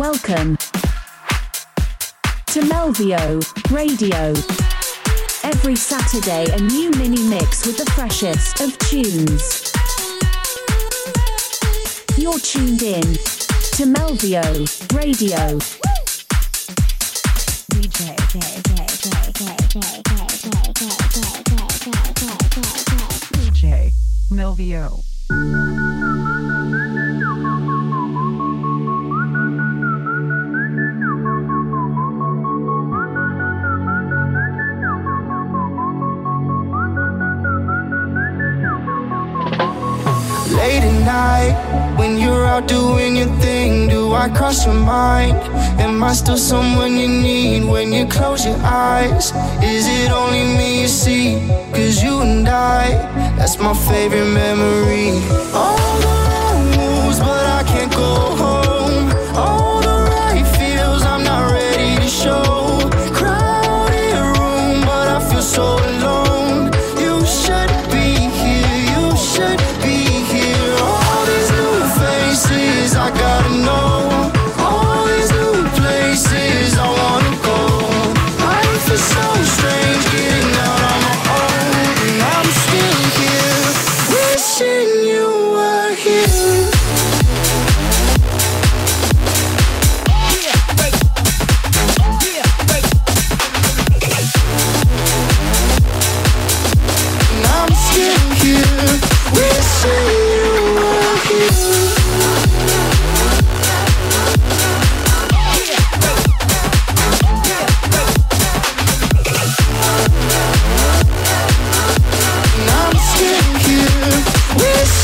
Welcome to Melvio Radio. Every Saturday, a new mini mix with the freshest of tunes. You're tuned in to Melvio Radio. DJ, DJ Melvio. Late at night, when you're out doing your thing, do I cross your mind? Am I still someone you need when you close your eyes? Is it only me you see? Cause you and I, that's my favorite memory. All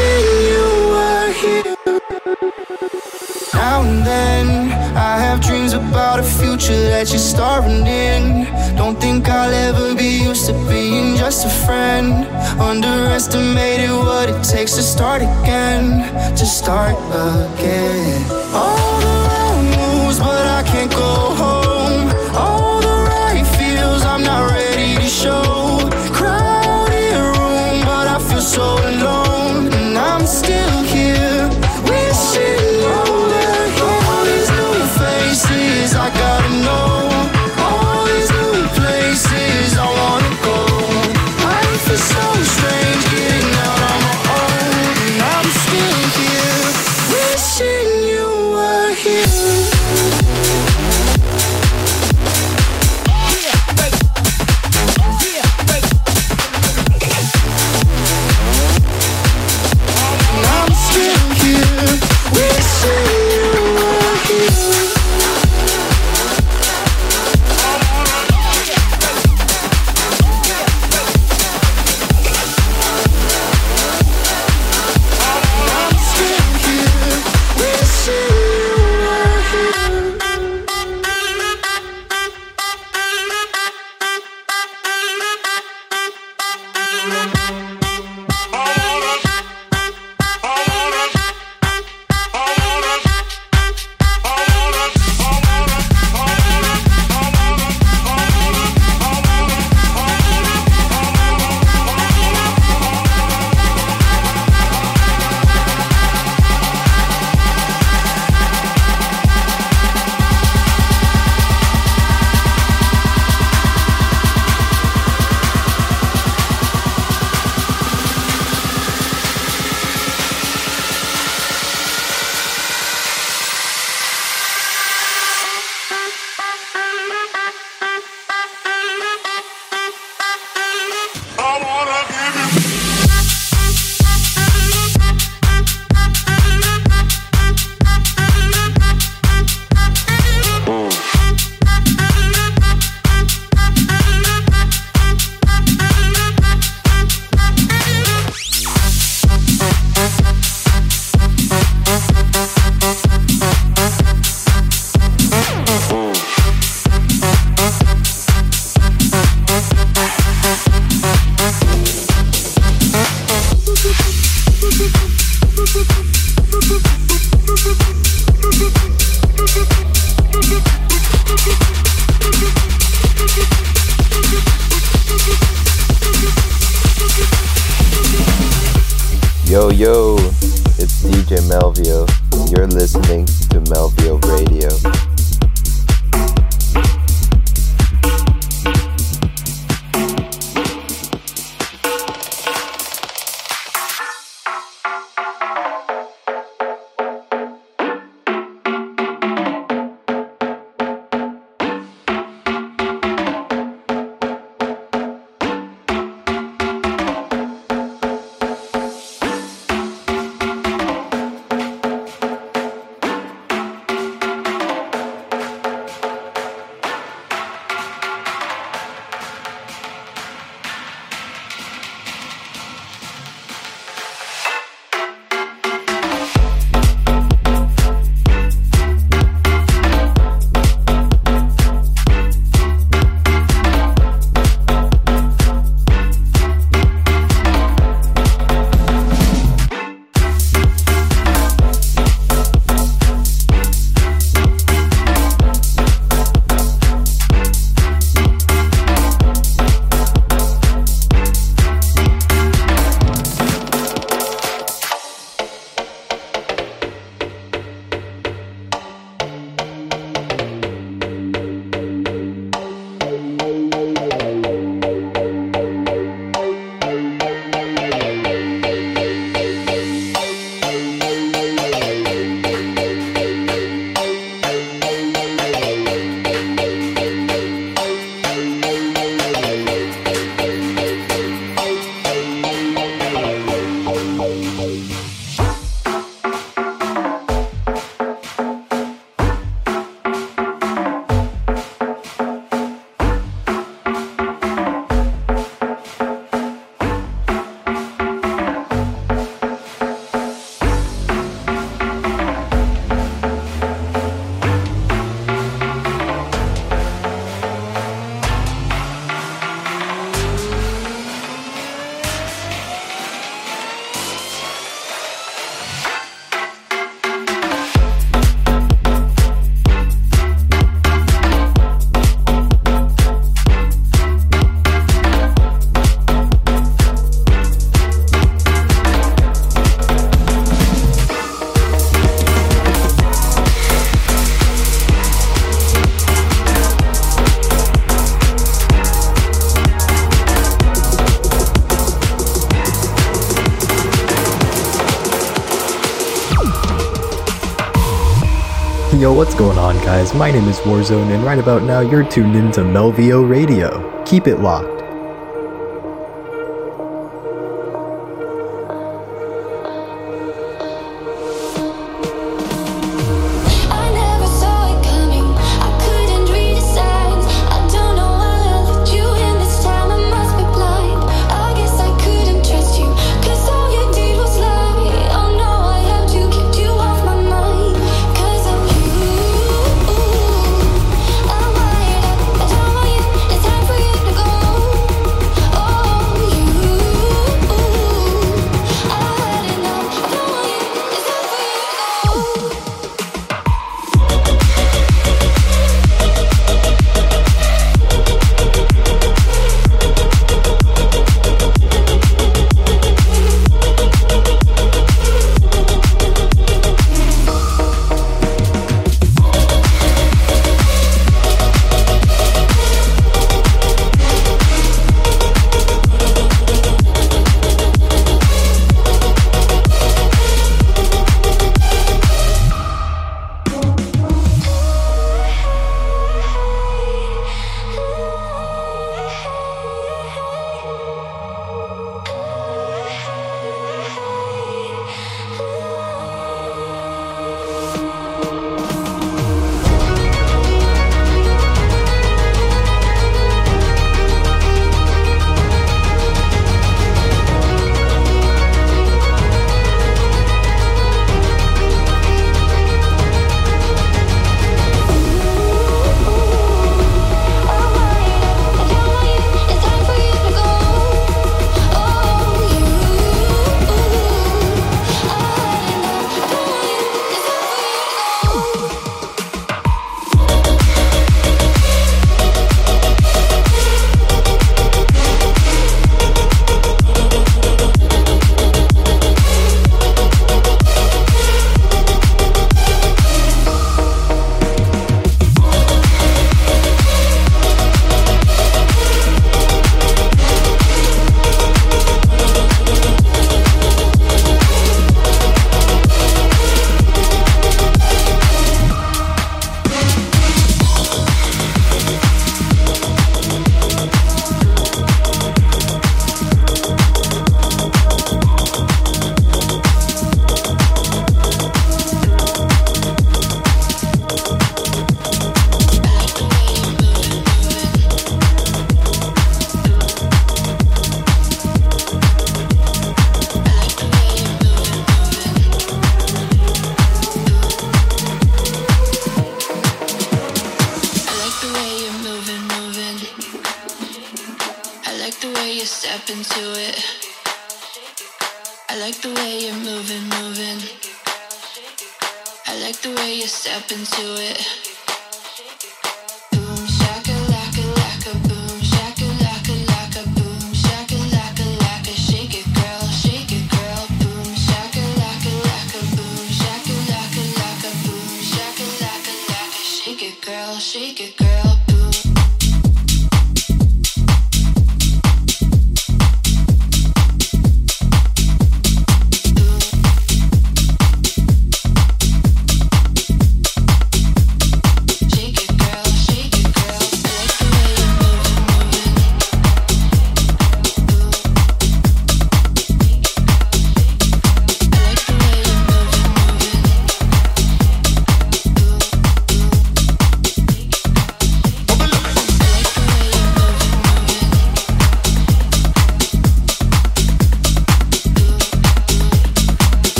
wishing you were here. Now and then, I have dreams about a future that you're starring in. Don't think I'll ever be used to being just a friend. Underestimated what it takes to start again, to start again. Bye. Yo, what's going on, guys? My name is Warzone, and right about now, you're tuned into Melvio Radio. Keep it locked.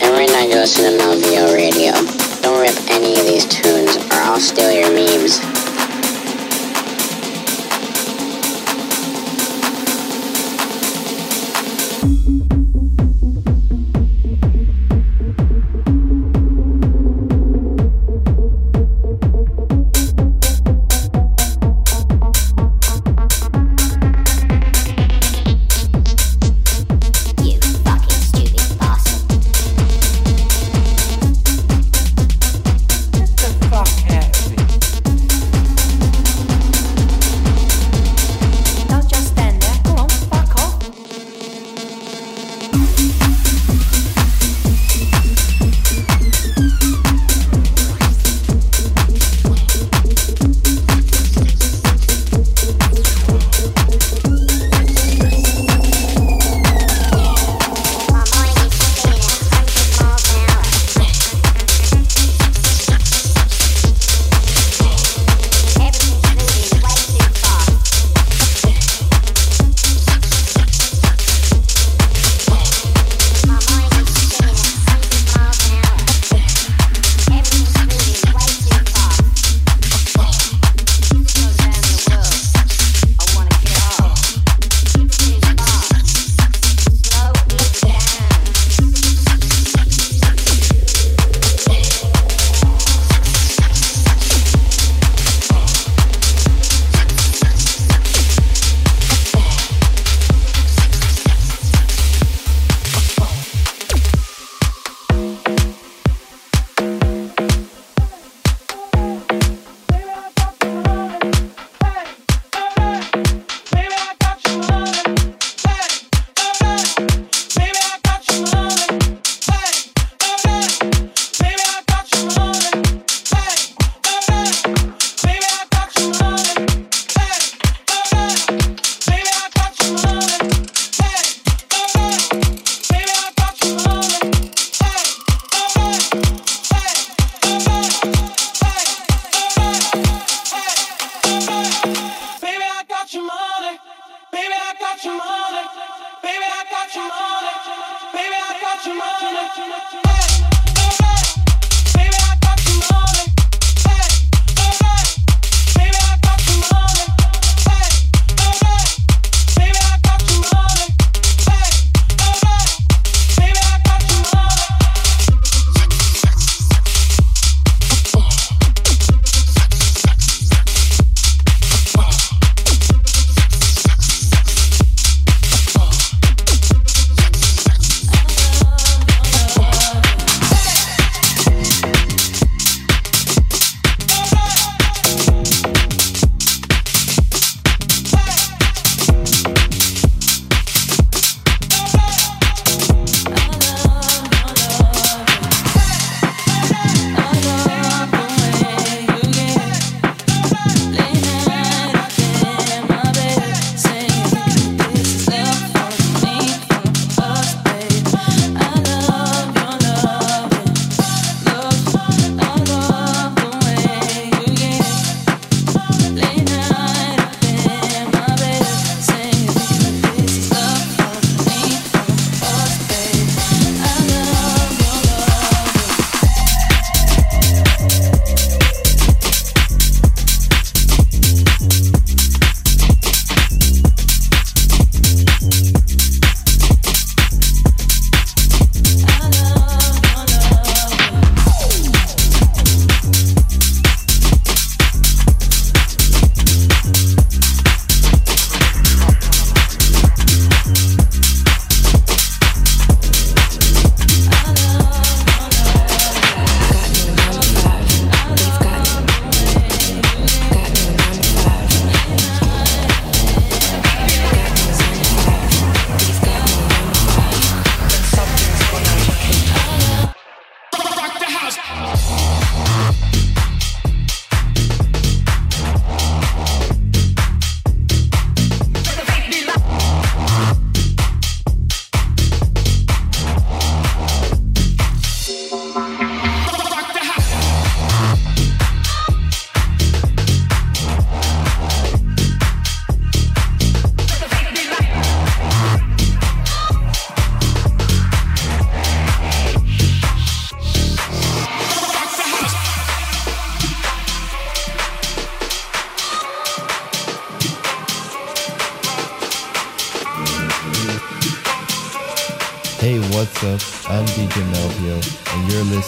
And right now you listen to Melvio Radio. Don't rip any of these tunes or I'll steal your memes.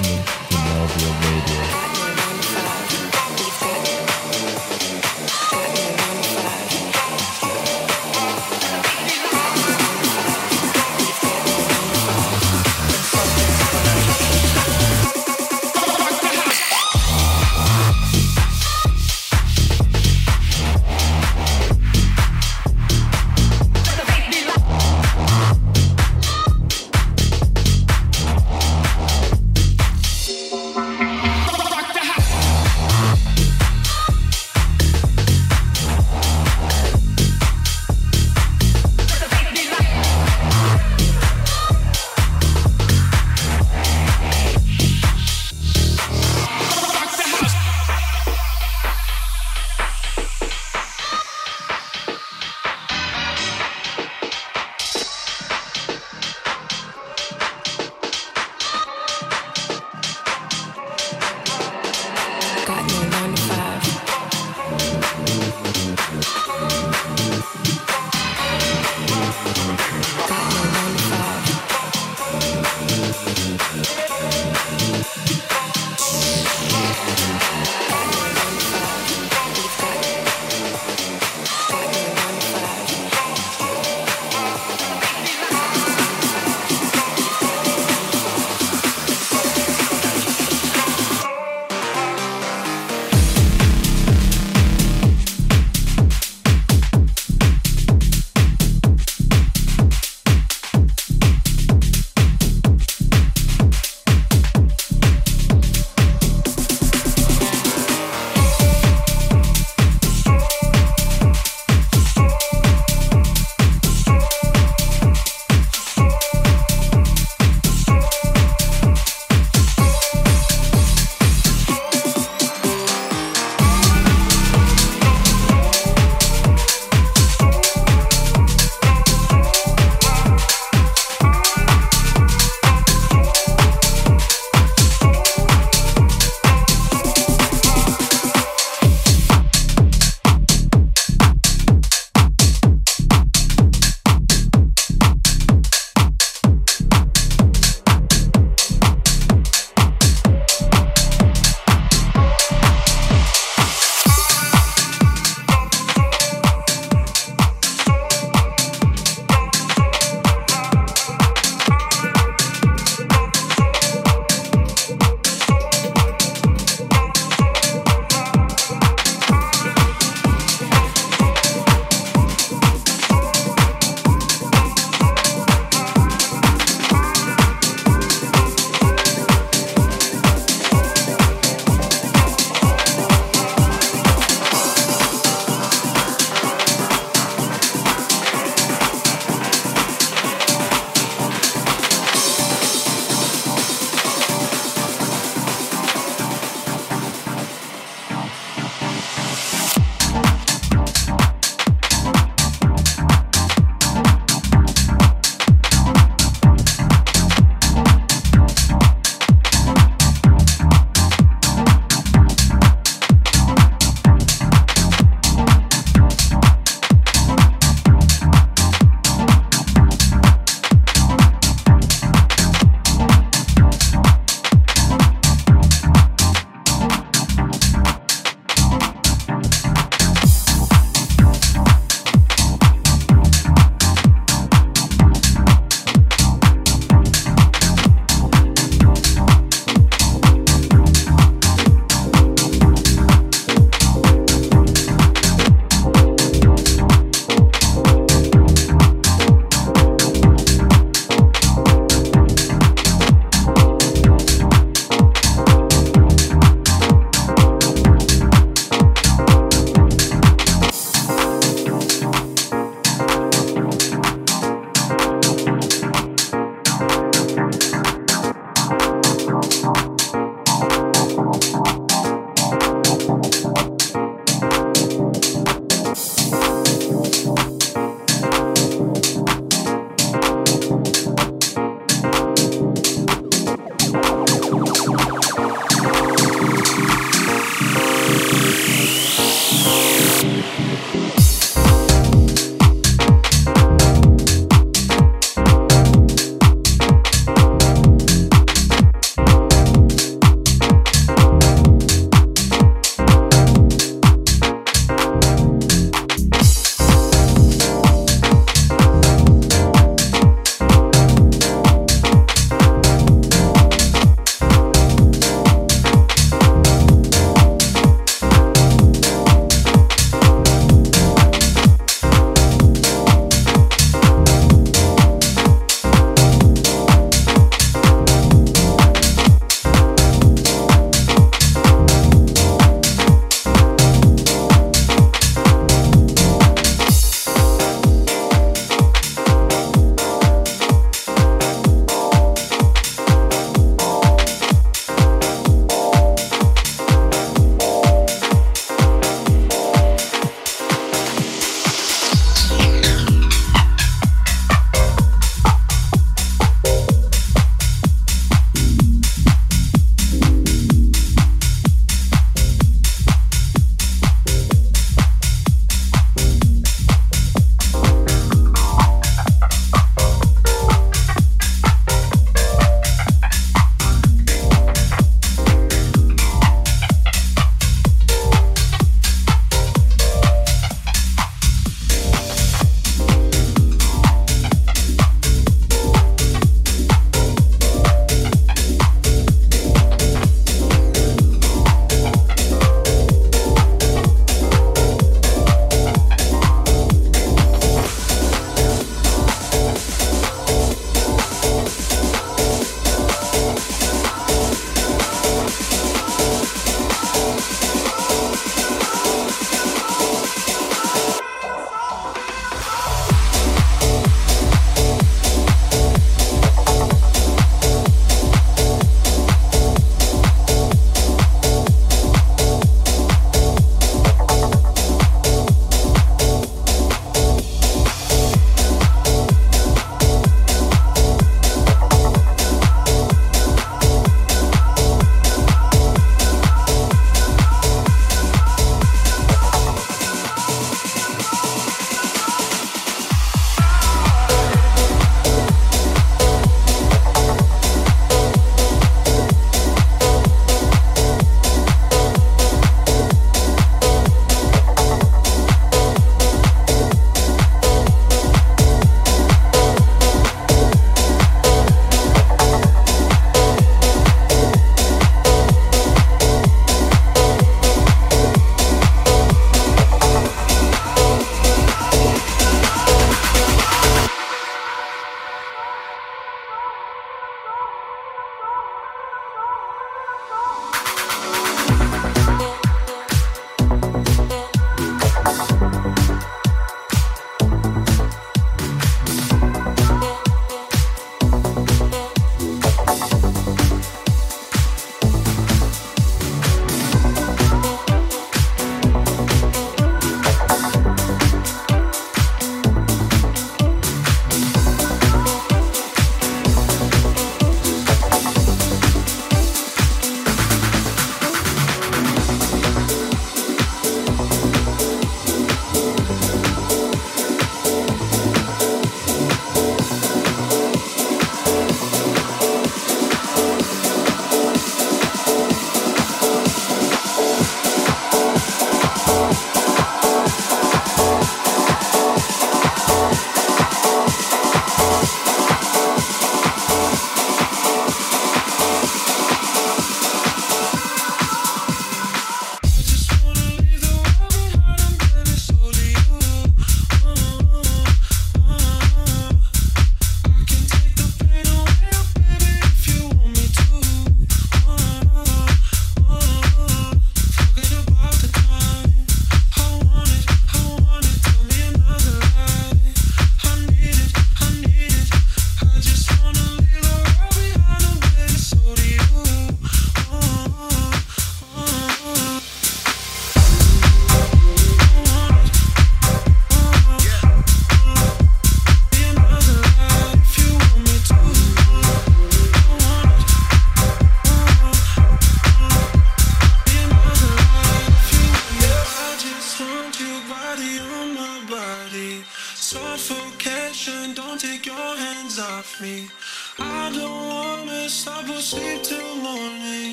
Listening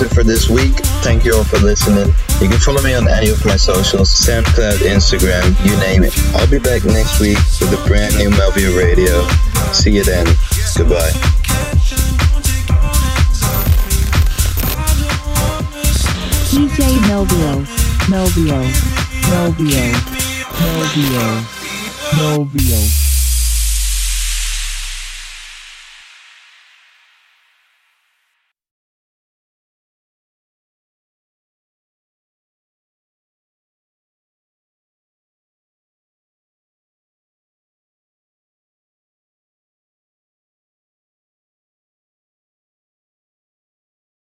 and that does it for this week. Thank you all for listening. You can follow me on any of my socials, SoundCloud, Instagram, you name it. I'll be back next week with a brand new Melvio Radio. See you then. Goodbye. DJ Melvio. Melvio. Melvio. Melvio. Melvio.